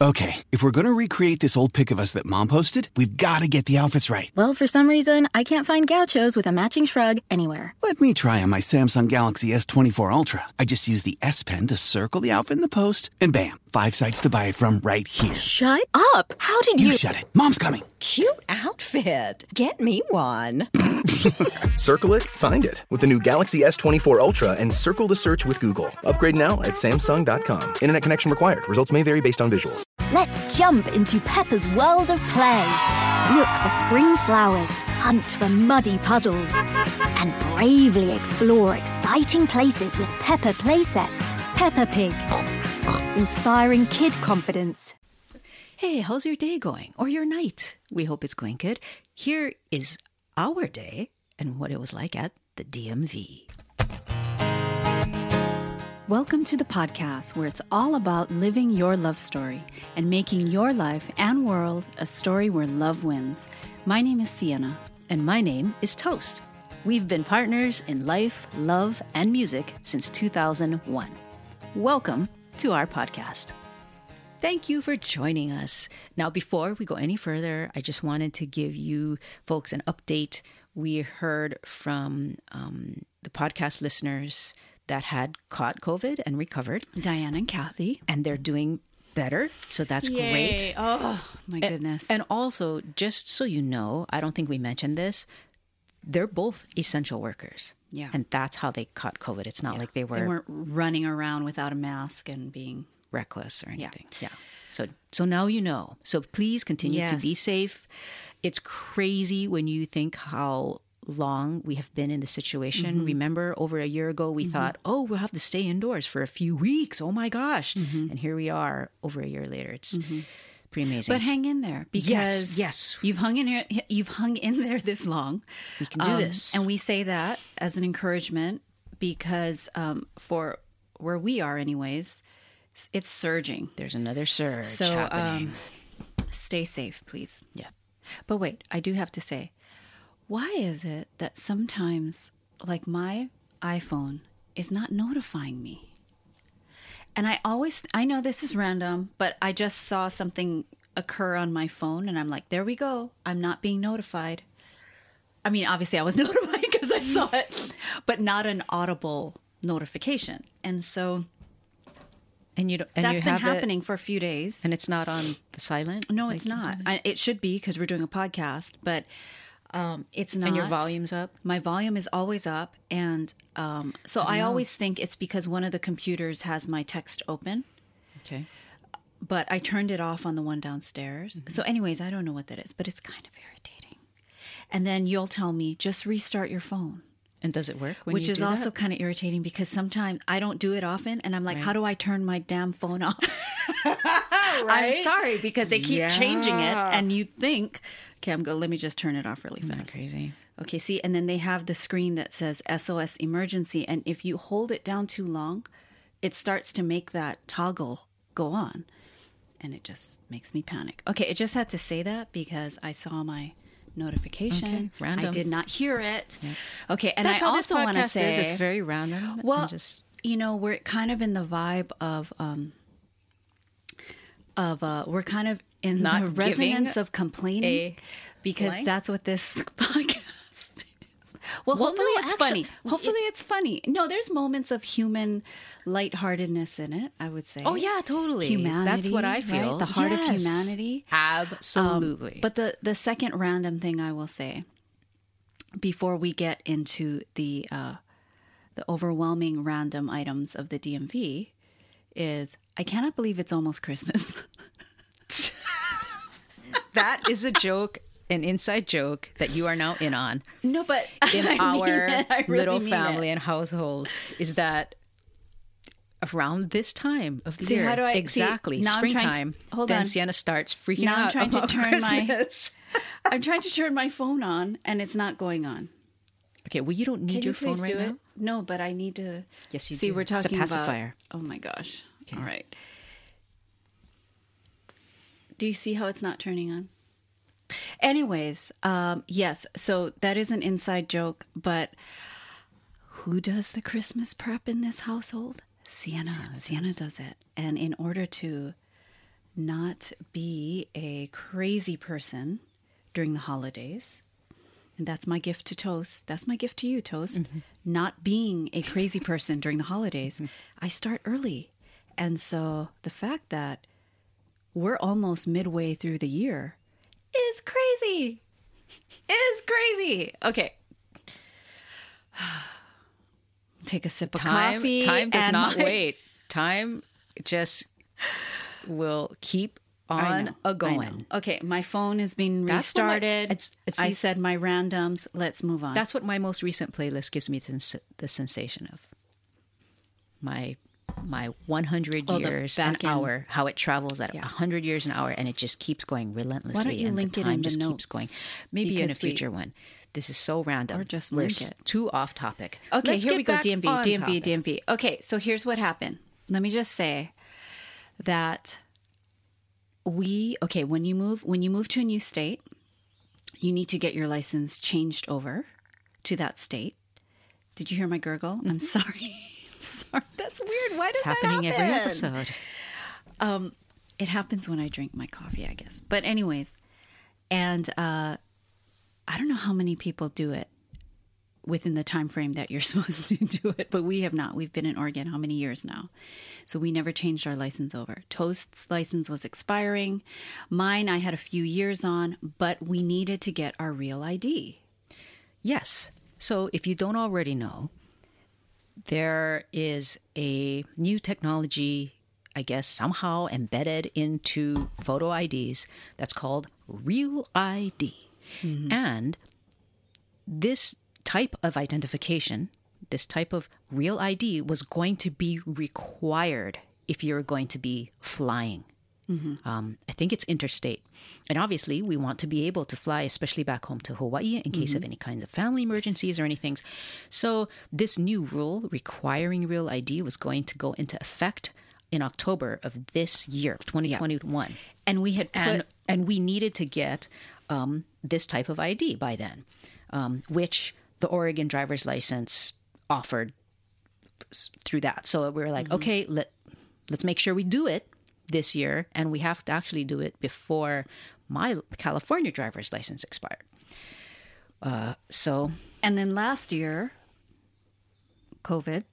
Okay, if we're going to recreate this old pic of us that mom posted, we've got to get the outfits right. Well, for some reason, I can't find gauchos with a matching shrug anywhere. Let me try on my Samsung Galaxy S24 Ultra. I just use the S Pen to circle the outfit in the post, and bam, five sites to buy it from right here. Shut up! How did You you? shut it. Mom's coming. Cute outfit. Get me one. Circle it, find it with the new Galaxy S24 Ultra and circle the search with Google. Upgrade now at Samsung.com. Internet connection required. Results may vary based on visuals. Let's jump into Peppa's world of play. Look for spring flowers, hunt for muddy puddles, and bravely explore exciting places with Peppa playsets. Peppa Pig, inspiring kid confidence. Hey, how's your day going? Or your night? We hope it's going good. Here is our day and what it was like at the DMV. Welcome to the podcast where it's all about living your love story and making your life and world a story where love wins. My name is Siena. And my name is Toast. We've been partners in life, love, and music since 2001. Welcome to our podcast. Thank you for joining us. Now, before we go any further, I just wanted to give you folks an update. We heard from um, the podcast listeners that had caught COVID and recovered, Diane and Kathy. and they're doing better. So that's great. Oh, my goodness. And also, just so you know, I don't think we mentioned this. They're both essential workers. Yeah. And that's how they caught COVID. It's not like they were they weren't running around without a mask and being. reckless or anything. Yeah. So so now you know. So please continue to be safe. It's crazy when you think how long we have been in the situation. Mm-hmm. Remember over a year ago we thought, "Oh, we'll have to stay indoors for a few weeks. Oh my gosh." Mm-hmm. And here we are over a year later. It's pretty amazing. But hang in there because yes. you've hung in here. You've hung in there this long. we can do Um, this. and we say that as an encouragement because um, for where we are, anyways, it's surging. There's another surge So um, stay safe, please. yeah. But wait, I do have to say, why is it that sometimes, like my iPhone, is not notifying me? And I always, I know this is random, but I just saw something occur on my phone and I'm like, there we go. I'm not being notified. I mean, obviously, I was notified because I saw it, but not an audible notification. And so And you don't, and that's you been have it- happening for a few days. and it's not on the silent. No, Like, it's not. Mm-hmm. I, it should be because we're doing a podcast, but um, it's not. And your volume's up. My volume is always up, and um, so I, always think it's because one of the computers has my text open, Okay. but I turned it off on the one downstairs. Mm-hmm. So, anyways, I don't know what that is, but it's kind of irritating. And then you'll tell me just restart your phone. And does it work? When Which is also that? kind of irritating because sometimes I don't do it often, and I'm like, "How do I turn my damn phone off?" I'm sorry because they keep changing it, and you think, "Okay, I'm going. Let me just turn it off really fast." crazy. Okay, see, and then they have the screen that says SOS emergency, and if you hold it down too long, it starts to make that toggle go on, and it just makes me panic. Okay, I just had to say that because I saw my notification. Okay, random. I did not hear it. Okay, and That's I also want to say is. It's very random. well, just you know, we're kind of in the vibe of um of uh we're kind of in Not the resonance of complaining because blank? that's what this podcast is. Well, Well, hopefully no, it's actually- funny. Hopefully it's funny. No, there's moments of human lightheartedness in it, I would say. Oh yeah, totally. Humanity. That's what I right? feel. The heart of humanity. Absolutely. Um, but the the second random thing I will say before we get into the uh, the overwhelming random items of the DMV is I cannot believe it's almost Christmas. that is a joke, an inside joke that you are now in on no, but in I our it. Really little family it. and household. Is that around this time of the See, year? how do I- see, exactly now I'm to- springtime? hold then on. Siena starts freaking Now I'm out trying to about turn my- I'm trying to turn my phone on and it's not going on. Okay, well, you don't need Can your you phone right now. it? No, but I need to. Yes, you see. do. We're It's a talking pacifier. about. Oh my gosh! All right. Do you see how it's not turning on? Anyways, um, yes. So that is an inside joke, but Who does the Christmas prep in this household? Siena. Siena, does it. And in order to not be a crazy person during the holidays, and that's my gift to Toast. That's my gift to you, Toast. Not being a crazy person during the holidays, I start early. And so the fact that we're almost midway through the year is crazy. Is crazy. Okay. Take a sip of time, coffee. time does not my- wait. Time just will keep on know, a going. Okay, my phone is being what my- restarted. it's- it's- I said my randoms. Let's move on. That's what my most recent playlist gives me the, the sensation of. My my 100 Oh, years an hour, how it travels at Yeah. 100 years an hour, and it just keeps going relentlessly. Why don't you and link the it in the just notes? keeps going. Maybe in a Because we- future one. This is so random. Or just We're it. too off topic. Okay, Let's here we go. DMV, DMV, topic. DMV. Okay, so here's what happened. Let me just say that we okay when you move when you move to a new state, you need to get your license changed over to that state. Did you hear my gurgle? I'm mm-hmm. sorry. sorry. That's weird. Why does It's happening that every happen? episode. Um, it happens when I drink my coffee, I guess. But anyways, and uh, I don't know how many people do it within the time frame that you're supposed to do it, but we have not. We've been in Oregon how many years now? So we never changed our license over. Toast's license was expiring. Mine I had a few years on, but we needed to get our real ID. Yes. So if you don't already know, there is a new technology, I guess, somehow embedded into photo IDs that's called Real ID. Mm-hmm. And this type of identification, this type of real ID, was going to be required if you're going to be flying. Um, I think it's interstate. And obviously, we want to be able to fly, especially back home to Hawaii, in case of any kinds of family emergencies or anything. So, this new rule requiring real ID was going to go into effect in October of this year, of 2021 And we had put and and we needed to get um, this type of ID by then, um, which the Oregon driver's license offered through that. So we were like, okay, let let's make sure we do it this year, and we have to actually do it before my California driver's license expired. Uh, so And then last year, COVID.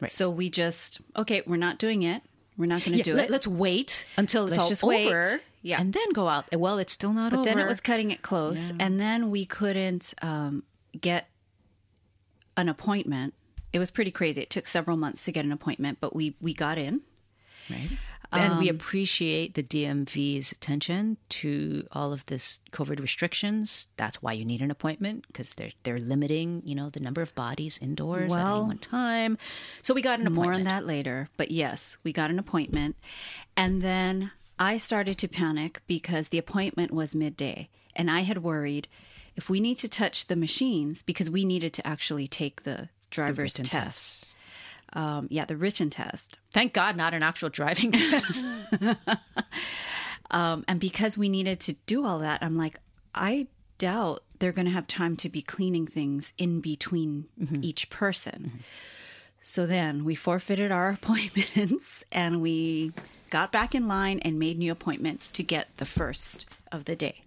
Right. So we just okay, we're not doing it. We're not going to yeah, do let, it. us wait until it's Let's all just wait. over, Yeah. and then go out. Well, it's still not but over. then it was cutting it close, and then we couldn't um, get an appointment. It was pretty crazy. It took several months to get an appointment, but we we got in. Right. And Um, we appreciate the DMV's attention to all of this COVID restrictions. That's why you need an appointment because they're they're limiting, you know, the number of bodies indoors at any one time. So we got an appointment. More on that later. But yes, we got an appointment. And then I started to panic because the appointment was midday. And I had worried if we need to touch the machines, because we needed to actually take the driver's written test. Um, yeah, the written test. Thank God, not an actual driving test. Um, and because we needed to do all that, I'm like, I doubt they're going to have time to be cleaning things in between each person. So then we forfeited our appointments and we got back in line and made new appointments to get the first of the day.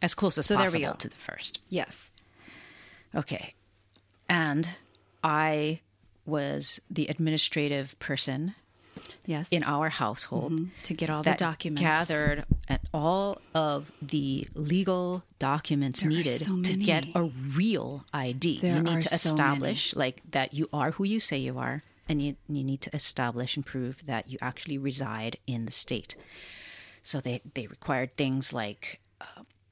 as close as So there we go. to the first. Yes. Okay. And I was the administrative person Yes. in our household mm-hmm. to get all the documents. gathered at all of the legal documents There needed so to get a real ID. There you need to so establish like that you are who you say you are, and you you need to establish and prove that you actually reside in the state. So they they required things like.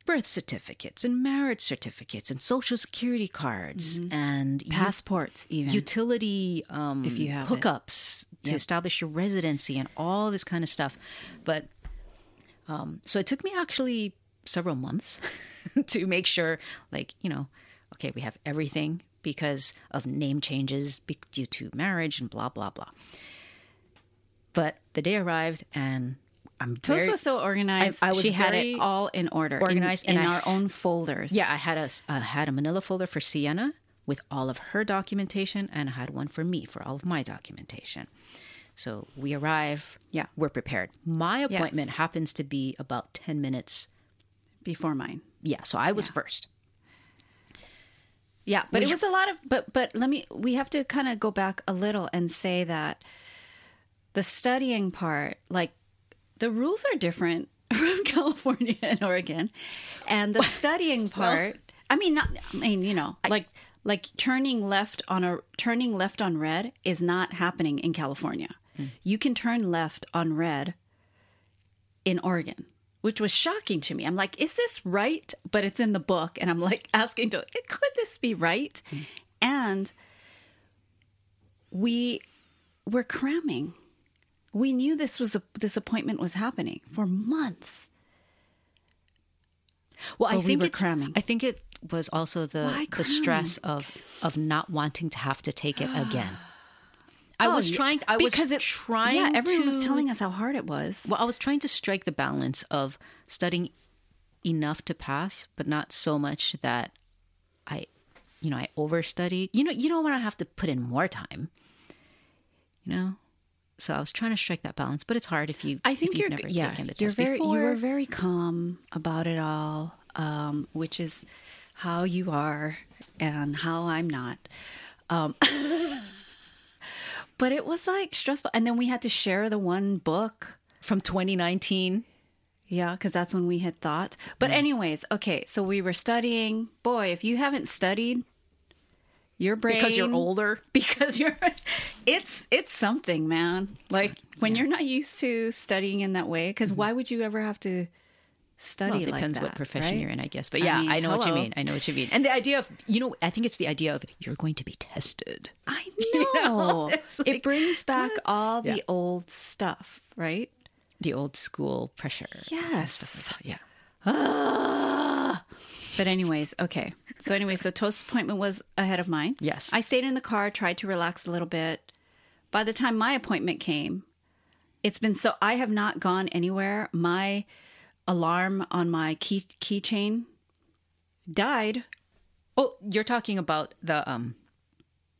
Birth certificates and marriage certificates and social security cards and u- Passports, even. utility um, If you have it. hookups to establish your residency and all this kind of stuff. But um, so it took me actually several months to make sure, like, you know, okay, we have everything because of name changes due to marriage and blah, blah, blah. But the day arrived and I'm Toast very, was so organized. I- I was she had it all in order, organized, in, and I- our own folders. Yeah, I had a I had a Manila folder for Siena with all of her documentation, and I had one for me for all of my documentation. So we arrive. Yeah. We're prepared. My Yes. appointment happens to be about 10 minutes. before mine. Yeah. So I was first. Yeah, but We- it was a lot of but but let me we have to kind of go back a little and say that the studying part like the rules are different from California and Oregon. And the studying part, I mean not I mean, you know, like like turning left on a turning left on red is not happening in California. Hmm. You can turn left on red in Oregon, which was shocking to me. I'm like, is this right? But it's in the book, and I'm like asking to, could this be right? Hmm. And we were cramming. We knew this was a this appointment was happening for months. Well, I But we think were it's, cramming. I think it was also the the stress of of not wanting to have to take it again. I oh, was Oh, trying. I was because it's trying. Yeah, everyone was to- telling us how hard it was. Well, I was trying to strike the balance of studying enough to pass, but not so much that I, you know, I overstudied. You know, you don't want to have to put in more time. You know, so I was trying to strike that balance, but it's hard if you. I think if you've you're never yeah. taken the You're very before. you were very calm about it all, um, which is how you are and how I'm not. Um, but it was like stressful, and then we had to share the one book. from 2019. Yeah, because that's when we had thought. But anyways, okay, so we were studying. Boy, if you haven't studied, your brain Because you're older. because you're it's it's something man like when you're not used to studying in that way because why would you ever have to study Well, it like depends that, what profession right? you're in, I guess. But I yeah, mean, I know what you mean. I know what you mean. And the idea of, you know, I think it's the idea of you're going to be tested. i You know, know, it's it brings back all the Yeah. old stuff right The old school pressure. yes Yeah. Ah. But anyways, okay. So anyway, so Toast's appointment was ahead of mine. Yes. I stayed in the car, tried to relax a little bit. By the time my appointment came, it's been so I have not gone anywhere. My alarm on my key keychain died. Oh, you're talking about the um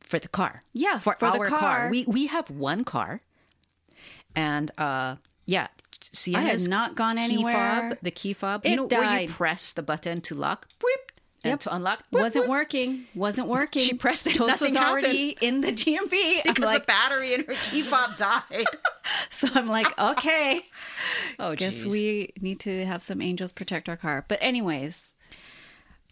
for the car. Yeah, for, for the our car. We we have one car, and uh yeah, Siena's I had not gone key anywhere. fob, the key fob. It you know where you press the button to lock, whip, and Yep. to unlock. whip, Wasn't whip, working. Wasn't working. She pressed it, Toast was already in the DMV. Because like, the battery in her key fob died. so I'm like, okay. oh, Guess geez. we need to have some angels protect our car. But anyways,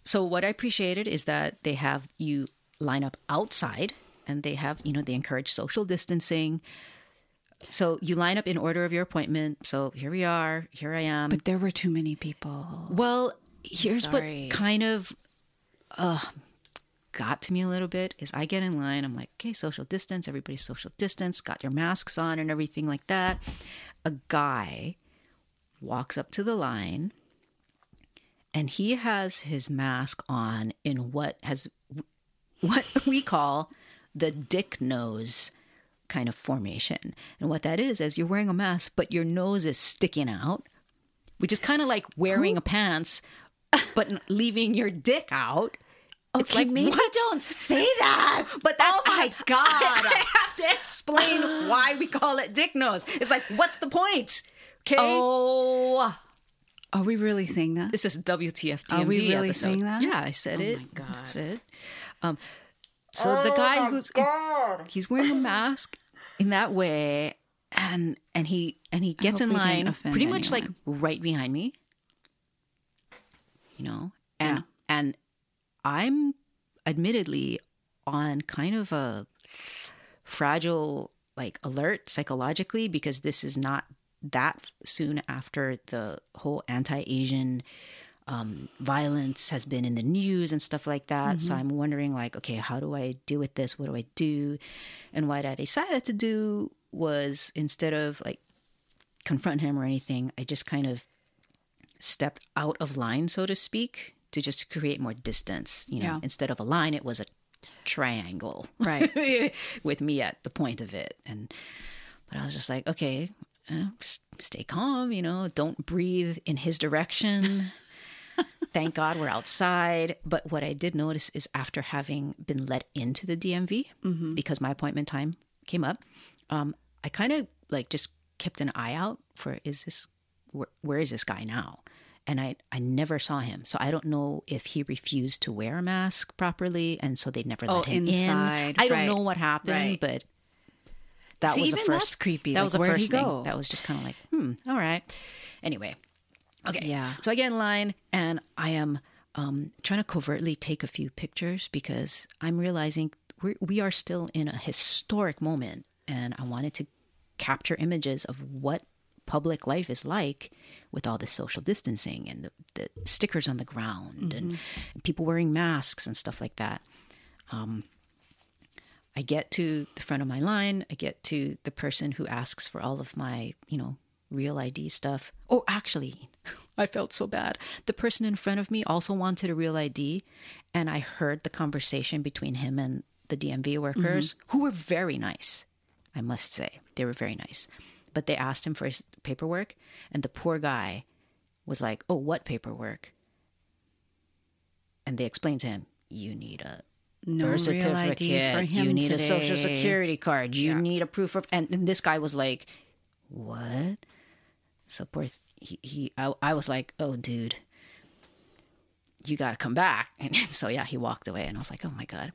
So what I appreciated is that they have you line up outside and they have, you know, they encourage social distancing. So you line up in order of your appointment. So here we are, here I am. but there were too many people. well, here's sorry. what kind of uh got to me a little bit is I get in line, I'm like, okay, social distance, everybody's social distance, got your masks on and everything like that. A guy walks up to the line and he has his mask on in what has what we call the dick nose kind of formation. And what that is is you're wearing a mask but your nose is sticking out, which is kind of like wearing a pants but leaving your dick out. it's like maybe what? don't say that. But that's oh my I- god! I have to explain why we call it dick nose. It's like, what's the point? Okay. oh, are we really saying that? This is WTF DMV Are we really episode. saying that? Yeah, I said Oh it. my God. That's it. Um, so the guy who's he's wearing a mask in that way, and and he and he gets in line pretty much like right behind me. You know, and Yeah. and I'm admittedly on kind of a fragile like alert psychologically because this is not that soon after the whole anti-asian um, violence has been in the news and stuff like that. So i'm wondering like okay how do i deal with this? What do i do? And what i decided to do was instead of like confront him or anything i just kind of stepped out of line so to speak to just create more distance you know Yeah. instead of a line it was a triangle Right. with me at the point of it. And but i was just like okay uh, just stay calm you know don't breathe in his direction thank God we're outside. But what I did notice is after having been let into the DMV Mm-hmm. because my appointment time came up, um, I kind of like just kept an eye out for is this where, where is this guy now? And I, I never saw him. So I don't know if he refused to wear a mask properly and so they never Oh, let him inside, in. I don't right, know what happened, right. but that See, was the even first that's creepy. That Like, was the first he thing. That was just kind of like, hmm, all right. Anyway, okay. Yeah. So I get in line and I am um, trying to covertly take a few pictures because I'm realizing we're, we are still in a historic moment, and I wanted to capture images of what public life is like with all the social distancing and the, the stickers on the ground and, and people wearing masks and stuff like that. Um, I get to the front of my line. I get to the person who asks for all of my, you know, real ID stuff. Oh, actually, I felt so bad. The person in front of me also wanted a real ID, and I heard the conversation between him and the DMV workers, mm-hmm. who were very nice. I must say, they were very nice. But they asked him for his paperwork, and the poor guy was like, "Oh, what paperwork?" And they explained to him, "You need a No birth real ID certificate. for him you need a social security card. You need a proof of. And, and this guy was like, "What?" So poor. He, he I, I was like, "Oh, dude, you got to come back." And so yeah, he walked away, and I was like, "Oh my god."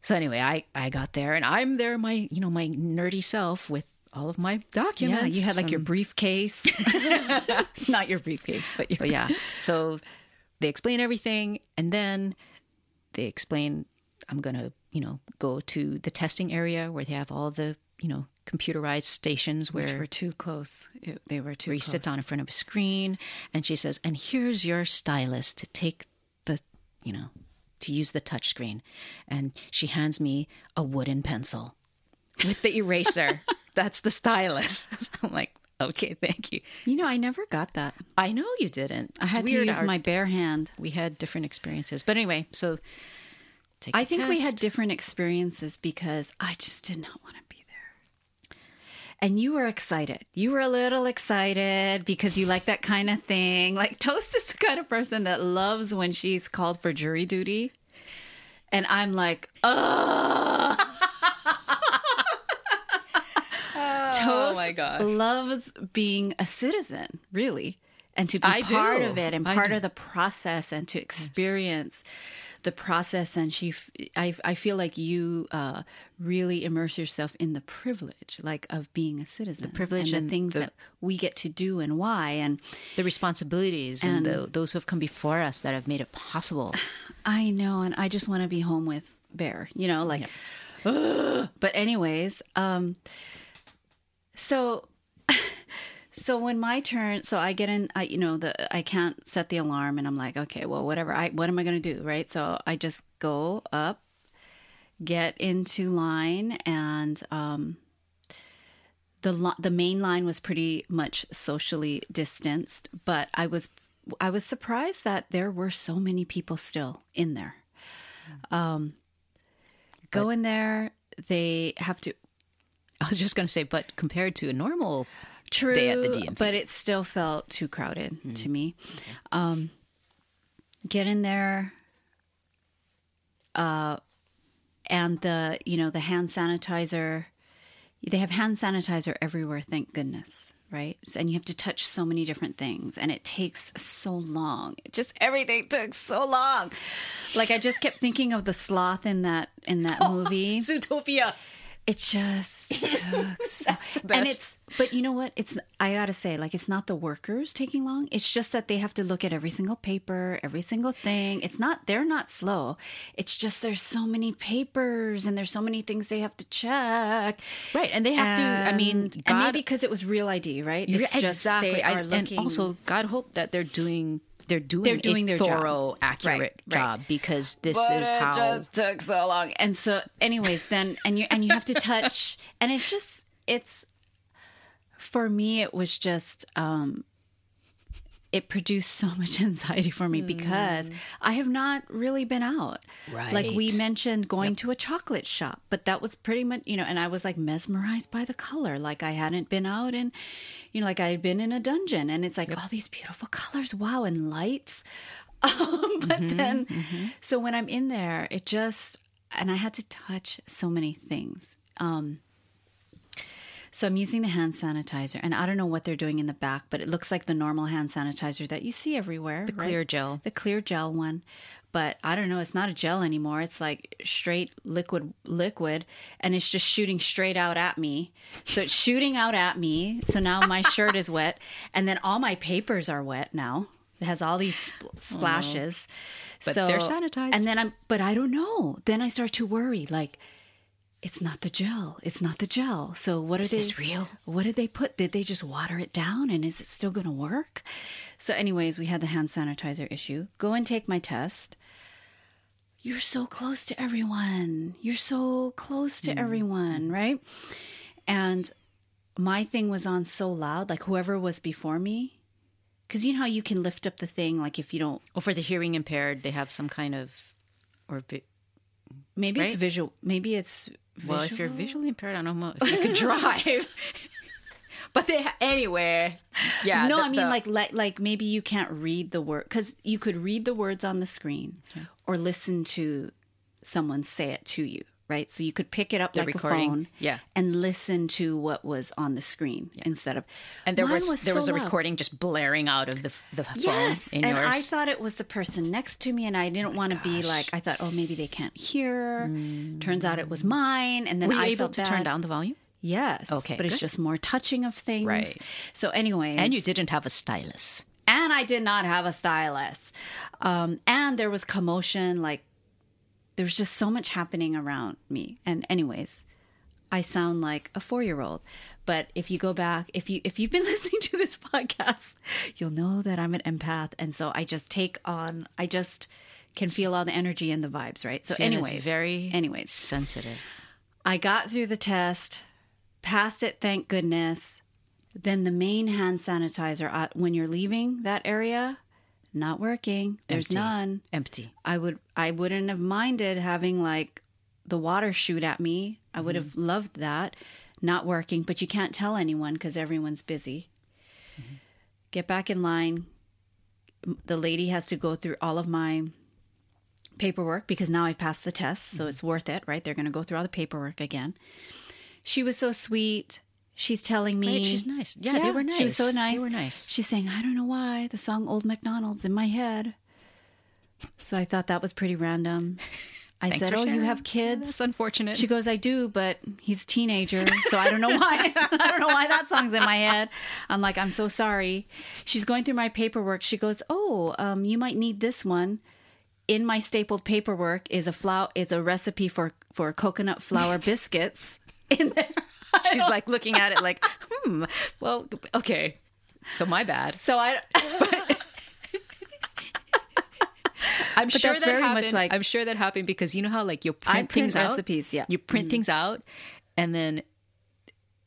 So anyway, I I got there, and I'm there, my you know my nerdy self with all of my documents. Yeah, you had like your um, briefcase. Not your briefcase, but your but yeah, so they explain everything, and then they explain I'm gonna, you know, go to the testing area where they have all the, you know, computerized stations where which were too close. It- they were too where he close. sits on in front of a screen, and she says, "And here's your stylus to take the, you know, to use the touch screen," and she hands me a wooden pencil with the eraser. That's the stylus. I'm like, okay, thank you. You know, I never got that. I know you didn't. I It's had to use our- my bare hand. we had different experiences. But anyway, so I think we had different experiences because I just did not want to be. And you were excited. You were a little excited because you like that kind of thing. Like Toast is the kind of person that loves when she's called for jury duty. And I'm like, ugh. Oh Toast my gosh. loves being a citizen, really, and to be I part do. of it and I part do. of the process and to experience the process. And she, f- I, I feel like you uh, really immerse yourself in the privilege, like of being a citizen, the privilege and and the things the- that we get to do and why. And the responsibilities and, And- the, those who have come before us that have made it possible. I know, and I just want to be home with Bear, you know, like. "Ugh." But anyways, um, so, so when my turn, so I get in, I you know the I can't set the alarm, and I'm like, okay, well, whatever. I what am I gonna do, right? So I just go up, get into line, and um, the li- the main line was pretty much socially distanced, but I was I was surprised that there were so many people still in there. Um, go in there. They have to I was just going to say, but compared to a normal true, day at the DMV. but it still felt too crowded to me. Um, get in there. Uh, and the you know the hand sanitizer. They have hand sanitizer everywhere. Thank goodness. Right, and you have to touch so many different things, and it takes so long. Just everything took so long. Like I just kept thinking of the sloth in that in that movie. Zootopia. It just took so, and it's but you know what? It's I gotta say, like it's not the workers taking long. It's just that they have to look at every single paper, every single thing. It's not they're not slow. It's just there's so many papers and there's so many things they have to check. Right, and they have to. I mean, And- and maybe because it was real ID, right? It's just exactly. they I- are looking. and also, God hope that they're doing. They're doing, They're doing a their job. thorough, accurate Right, right. job because this is how. but is it how. just took so long. And so, anyways, then and you and you have to touch, and it's just it's for me. It was just um, it produced so much anxiety for me because I have not really been out. Right. Like we mentioned going to a chocolate shop, but that was pretty much, you know, and I was like mesmerized by the color. Like I hadn't been out and, you know, like I had been in a dungeon and it's like all these beautiful colors. Wow. And lights. Um, but then, so when I'm in there, it just, and I had to touch so many things. Um, so I'm using the hand sanitizer, and I don't know what they're doing in the back, but it looks like the normal hand sanitizer that you see everywhere. The clear gel. The clear gel one. But I don't know, it's not a gel anymore. It's like straight liquid liquid and it's just shooting straight out at me. So it's shooting out at me. So now my shirt is wet and then all my papers are wet now. It has all these spl- oh, splashes. But they're sanitized. And then I'm but I don't know. Then I start to worry like it's not the gel. It's not the gel. So what are Is they? this real? What did they put? Did they just water it down? And is it still going to work? So, anyways, we had the hand sanitizer issue. Go and take my test. You're so close to everyone. You're so close to hmm. everyone, right? And my thing was on so loud, like whoever was before me. Because you know how you can lift up the thing, like if you don't, Or for the hearing impaired, they have some kind of, or maybe it's visual, maybe it's well, if you're visually impaired, I don't know if you could drive. but they anyway, yeah. no, the- I mean the- like like like maybe you can't read the word because you could read the words on the screen or listen to someone say it to you, right? So you could pick it up The like recording, a phone, yeah. and listen to what was on the screen instead of. and there Mine was, there so was a loud. recording just blaring out of the the phone Yes, and yours. I thought it was the person next to me, and I didn't want to be like. I thought, oh, maybe they can't hear. Turns out it was mine, and then Were you I able felt to turn down the volume? Yes, Okay, but it's just more touching of things, Right. So, anyway. And you didn't have a stylus. and I did not have a stylus. Um, and there was commotion, like there was just so much happening around me. And anyways, I sound like a four year old. But if you go back, if you if you've been listening to this podcast, you'll know that I'm an empath, and so I just take on. I just can feel all the energy and the vibes, right? So, Siena's anyways, very anyways, sensitive. I got through the test, passed it, thank goodness. Then the main hand sanitizer, uh, when you're leaving that area, not working. There's Empty. none. Empty. I would, I wouldn't have minded having like the water shoot at me. I would have mm-hmm. loved that. Not working, but you can't tell anyone because everyone's busy. Mm-hmm. Get back in line. The lady has to go through all of my paperwork because now I've passed the test, so mm-hmm. it's worth it, right? They're going to go through all the paperwork again. She was so sweet. She's telling me Right, she's nice. Yeah, they were nice. She was so nice. They were nice. She's saying, "I don't know why the song Old MacDonald's in my head." So I thought that was pretty random. I Thanks said, "Oh, you have kids?" That's unfortunate. She goes, I do, but he's a teenager, so I don't know why. I don't know why that song's in my head. I'm like, I'm so sorry. She's going through my paperwork. She goes, Oh, um, you might need this one. In my stapled paperwork is a flour is a recipe for for coconut flour biscuits. In there, She's like looking at it like, hmm, well, okay. So my bad. so I. I'm But sure that's that very much happened. like- I'm sure that happened because you know how like you print, print things out. recipes, yeah. You print things out, and then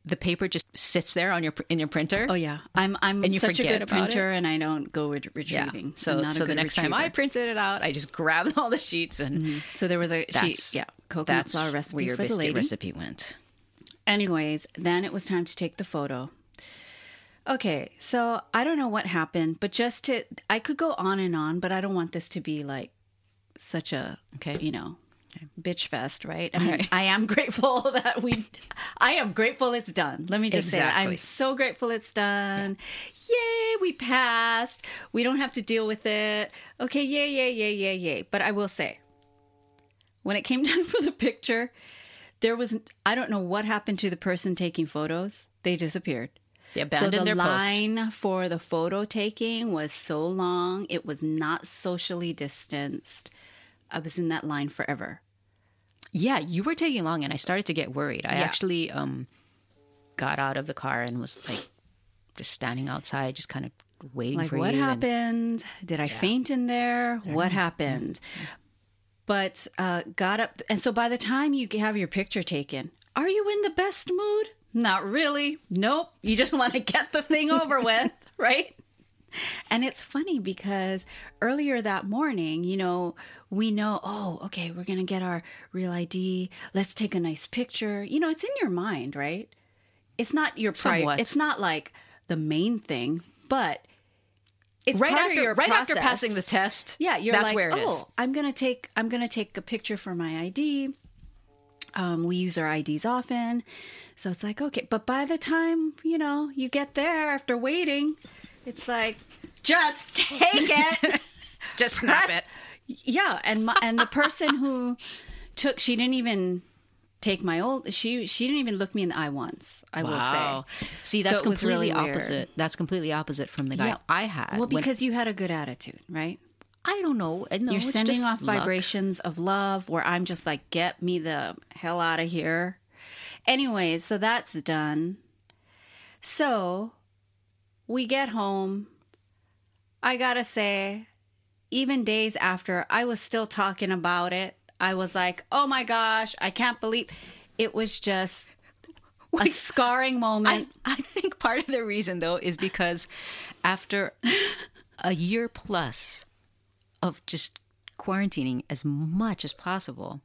the paper just sits there on your in your printer. Oh yeah, I'm I'm And you such a good printer, and I don't go re- retrieving. I'm So so the next time I printed it out, I just grabbed all the sheets and so there was a sheet, yeah, coconut that's flour recipe where your for the biscuit lady. recipe went. Anyways, then it was time to take the photo. Okay, so I don't know what happened, but just to, I could go on and on, but I don't want this to be like such a, Okay. you know, bitch fest, right? I mean, I am grateful that we, I am grateful it's done. Let me just say. I'm so grateful it's done. Yay, we passed. We don't have to deal with it. Okay, yay, yay, yay, yay, yay. But I will say, when it came down for the picture, there was I don't know what happened to the person taking photos. They disappeared. They So abandoned the their post. line for the photo taking was so long. It was not socially distanced. I was in that line forever. Yeah, you were taking long, and I started to get worried. I Yeah. actually um, got out of the car and was like just standing outside, just kind of waiting Like for what you. and- happened? Did I faint in there? What happened? But uh, got up, and so by the time you have your picture taken, are you in the best mood? Not really. Nope. You just want to get the thing over with, right? And it's funny because earlier that morning, you know, we know, oh, okay, we're going to get our real ID. Let's take a nice picture. You know, it's in your mind, right? It's not your pri- It's not like the main thing, but it's right after your right after passing the test. Yeah, you're that's like, where it is. oh, I'm gonna take I'm gonna take a picture for my ID. Um, we use our IDs often, so it's like okay. But by the time you know you get there after waiting, it's like just take it. Just snap Press- it. yeah, and my, and the person who took she didn't even take my old she she didn't even look me in the eye once. I will say. See, that's was completely really weird. opposite. That's completely opposite from the guy Yeah. I had. Well, when- because you had a good attitude, right? I don't know. Uh, no, You're sending off luck. vibrations of love where I'm just like, get me the hell out of here. Anyways, so that's done. So we get home. I gotta say, even days after, I was still talking about it. I was like, oh my gosh, I can't believe it was just a scarring moment. I think part of the reason though is because after a year plus of just quarantining as much as possible,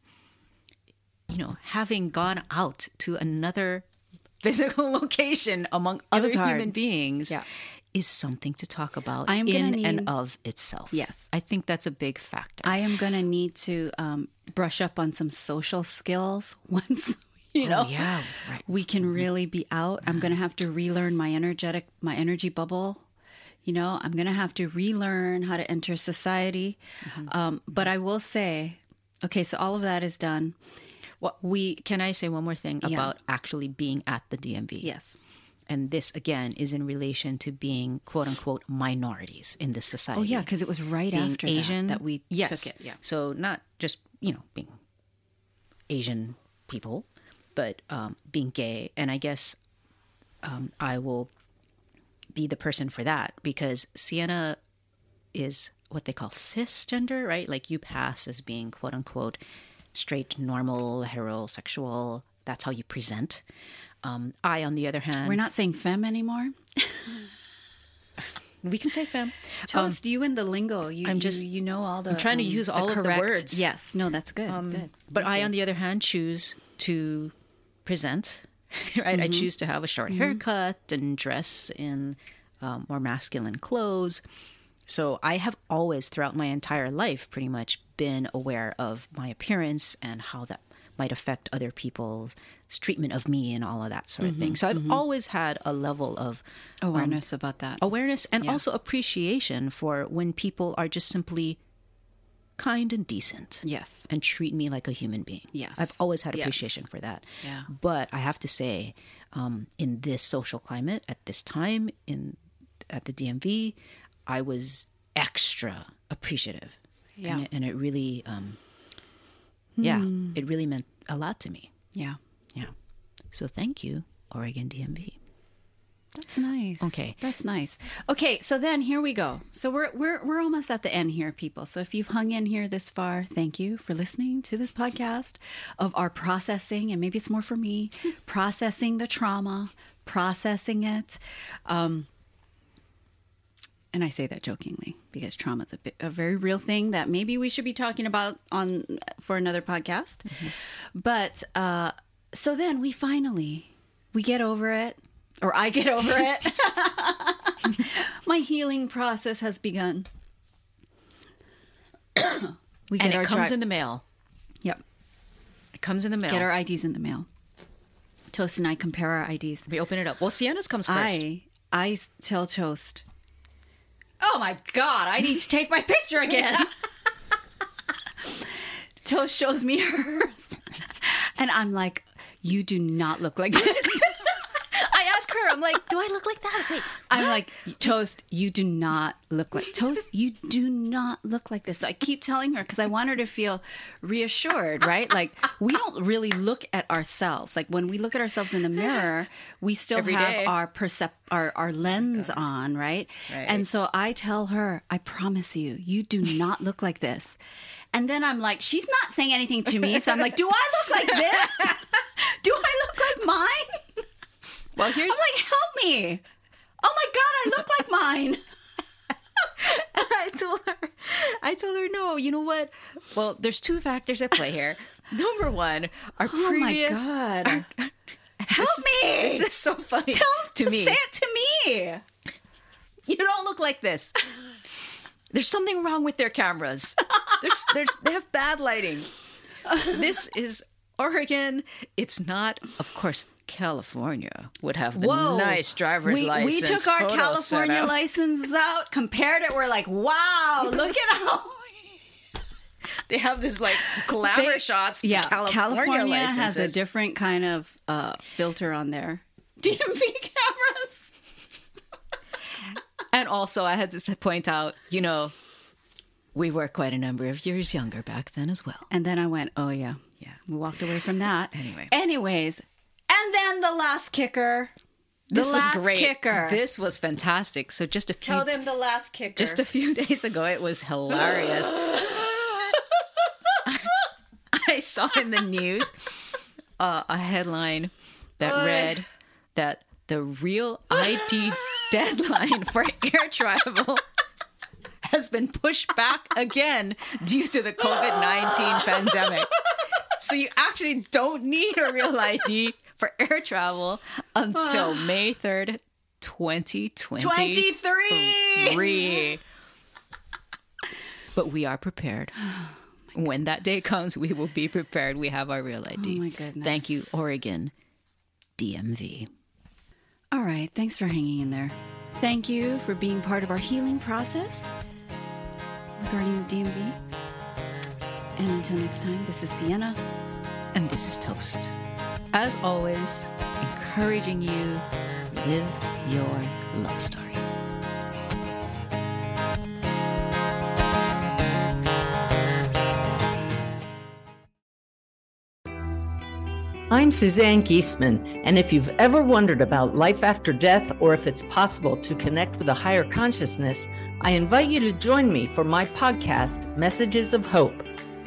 you know, having gone out to another physical location among other human beings Yeah. Is something to talk about I am in need- and of itself. Yes. I think that's a big factor. I am gonna need to um, brush up on some social skills once you know. oh, yeah, right. we can really be out. I'm going to have to relearn my energetic, my energy bubble. You know, I'm going to have to relearn how to enter society. Um, but I will say, okay, so all of that is done. What we can I say one more thing Yeah. about actually being at the DMV? Yes. And this again is in relation to being quote unquote minorities in this society. Oh, yeah, because it was right being after Asian that, that we yes. took it. Yeah. So not just you know being Asian people, but um, being gay, and I guess um, I will be the person for that because Siena is what they call cisgender, right? Like you pass as being quote unquote straight, normal, heterosexual. That's how you present. Um, I, on the other hand, We're not saying femme anymore. we can say femme. Toast, you in the lingo. You, I'm just- you, know all the. um, I'm trying to use all of the words. Um, Yes. No, that's good. good. But I, on the other hand, choose to present. Right, I choose to have a short haircut and dress in um, more masculine clothes. So I have always, throughout my entire life, pretty much been aware of my appearance and how that might affect other people's treatment of me and all of that sort of thing. So I've always had a level of Awareness about that. awareness and Yeah. also appreciation for when people are just simply kind and decent Yes. and treat me like a human being. Yes. I've always had Yes. appreciation for that. Yeah. But I have to say, um, in this social climate at this time in at the DMV, I was extra appreciative. Yeah. And it, and it really, um, yeah, Hmm. it really meant a lot to me. Yeah. Yeah. So thank you, Oregon DMV. That's nice. Okay. That's nice. Okay, so then here we go. So we're we're we're almost at the end here, people. So if you've hung in here this far, thank you for listening to this podcast of our processing, and maybe it's more for me, processing the trauma, processing it. Um and I say that jokingly because trauma is a, bit, a very real thing that maybe we should be talking about on for another podcast. But uh, so then we finally we get over it, or I get over it. My healing process has begun. we And get it our comes dri- in the mail. yep. It comes in the mail. Get our IDs in the mail. Toast and I compare our IDs. we open it up. Well, Siena's comes first. I I tell Toast. Oh my god! I need to take my picture again. Toast shows me hers, and I'm like, "You do not look like this." Ask her, I'm like, do I look like that? Wait, I'm like, Toast, you do not look like Toast. You do not look like this. So I keep telling her because I want her to feel reassured, right? Like we don't really look at ourselves. Like when we look at ourselves in the mirror, we still Every have day. our percep our our lens on, right? Right. And so I tell her, I promise you, you do not look like this. And then I'm like, she's not saying anything to me. So I'm like, do I look like this? do I look like mine? Well, here's I'm like, help me. Oh my God, I look like mine. I told her, I told her, no, you know what? Well, there's two factors at play here. Number one, our Oh previous. my God. our- Help me. This is so funny Tell to me. Say it to me. You don't look like this. There's something wrong with their cameras. There's, there's, they have bad lighting. This is Oregon. It's not, of course, California would have the Whoa. nice driver's we, license. We took our California licenses out, compared it. We're like, wow, look at how. They have this like glamour They- shots. Yeah, California, has a different kind of uh, filter on their DMV cameras. And also, I had to point out, you know, we were quite a number of years younger back then as well. And then I went, oh yeah, Yeah. we walked away from that. Anyway. anyways, and then the last kicker. The This was great. kicker. This was fantastic. So just a few Tell them the last kicker. just a few days ago, it was hilarious. I saw in the news uh, a headline that read that the real ID deadline for air travel has been pushed back again due to the COVID 19 pandemic. So you actually don't need a real ID for air travel until ah. May 3rd, 2020. 23. But we are prepared. Oh when that day comes, we will be prepared. We have our real ID. Oh my goodness. Thank you, Oregon DMV. All right, thanks for hanging in there. Thank you for being part of our healing process regarding the DMV. And until next time, this is Siena. And this is Toast. As always, encouraging you live your love story. I'm Suzanne Giesemann, and if you've ever wondered about life after death or if it's possible to connect with a higher consciousness, I invite you to join me for my podcast, Messages of Hope.